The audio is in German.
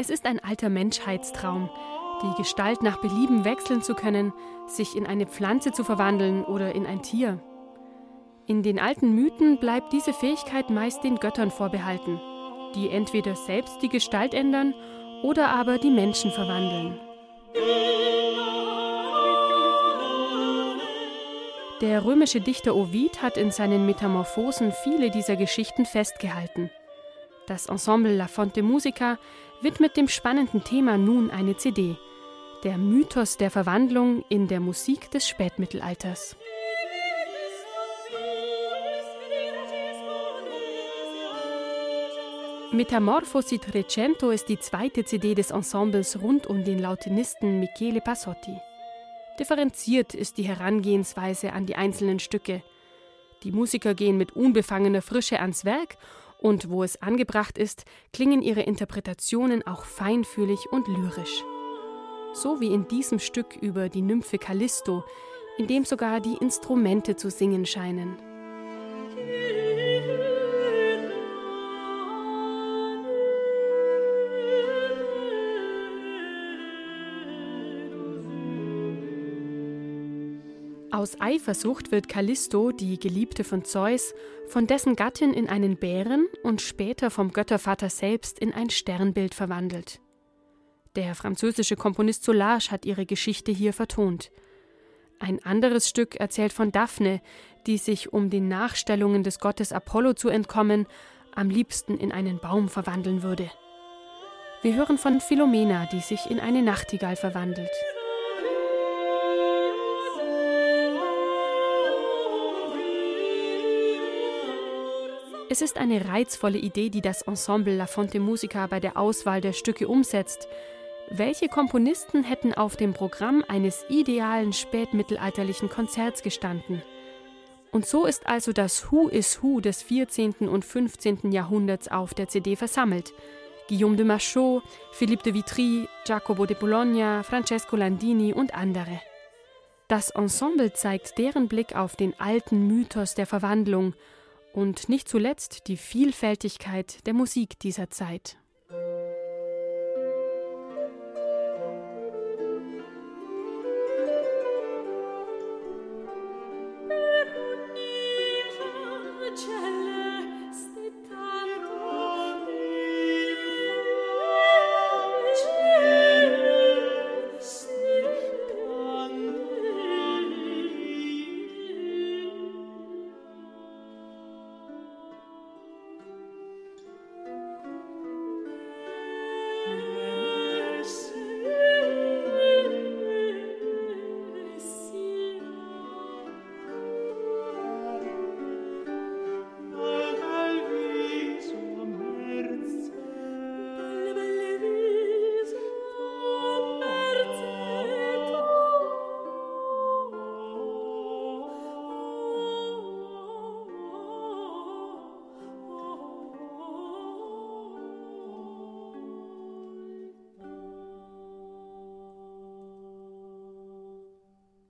Es ist ein alter Menschheitstraum, die Gestalt nach Belieben wechseln zu können, sich in eine Pflanze zu verwandeln oder in ein Tier. In den alten Mythen bleibt diese Fähigkeit meist den Göttern vorbehalten, die entweder selbst die Gestalt ändern oder aber die Menschen verwandeln. Der römische Dichter Ovid hat in seinen Metamorphosen viele dieser Geschichten festgehalten. Das Ensemble La Fonte Musica widmet dem spannenden Thema nun eine CD. Der Mythos der Verwandlung in der Musik des Spätmittelalters. Metamorphosi Trecento ist die zweite CD des Ensembles rund um den Lautinisten Michele Passotti. Differenziert ist die Herangehensweise an die einzelnen Stücke. Die Musiker gehen mit unbefangener Frische ans Werk und wo es angebracht ist, klingen ihre Interpretationen auch feinfühlig und lyrisch. So wie in diesem Stück über die Nymphe Callisto, in dem sogar die Instrumente zu singen scheinen. Aus Eifersucht wird Callisto, die Geliebte von Zeus, von dessen Gattin in einen Bären und später vom Göttervater selbst in ein Sternbild verwandelt. Der französische Komponist Solange hat ihre Geschichte hier vertont. Ein anderes Stück erzählt von Daphne, die sich, um den Nachstellungen des Gottes Apollo zu entkommen, am liebsten in einen Baum verwandeln würde. Wir hören von Philomena, die sich in eine Nachtigall verwandelt. Es ist eine reizvolle Idee, die das Ensemble La Fonte Musica bei der Auswahl der Stücke umsetzt. Welche Komponisten hätten auf dem Programm eines idealen spätmittelalterlichen Konzerts gestanden? Und so ist also das Who is Who des 14. und 15. Jahrhunderts auf der CD versammelt. Guillaume de Machaut, Philippe de Vitry, Jacopo de Bologna, Francesco Landini und andere. Das Ensemble zeigt deren Blick auf den alten Mythos der Verwandlung und nicht zuletzt die Vielfältigkeit der Musik dieser Zeit.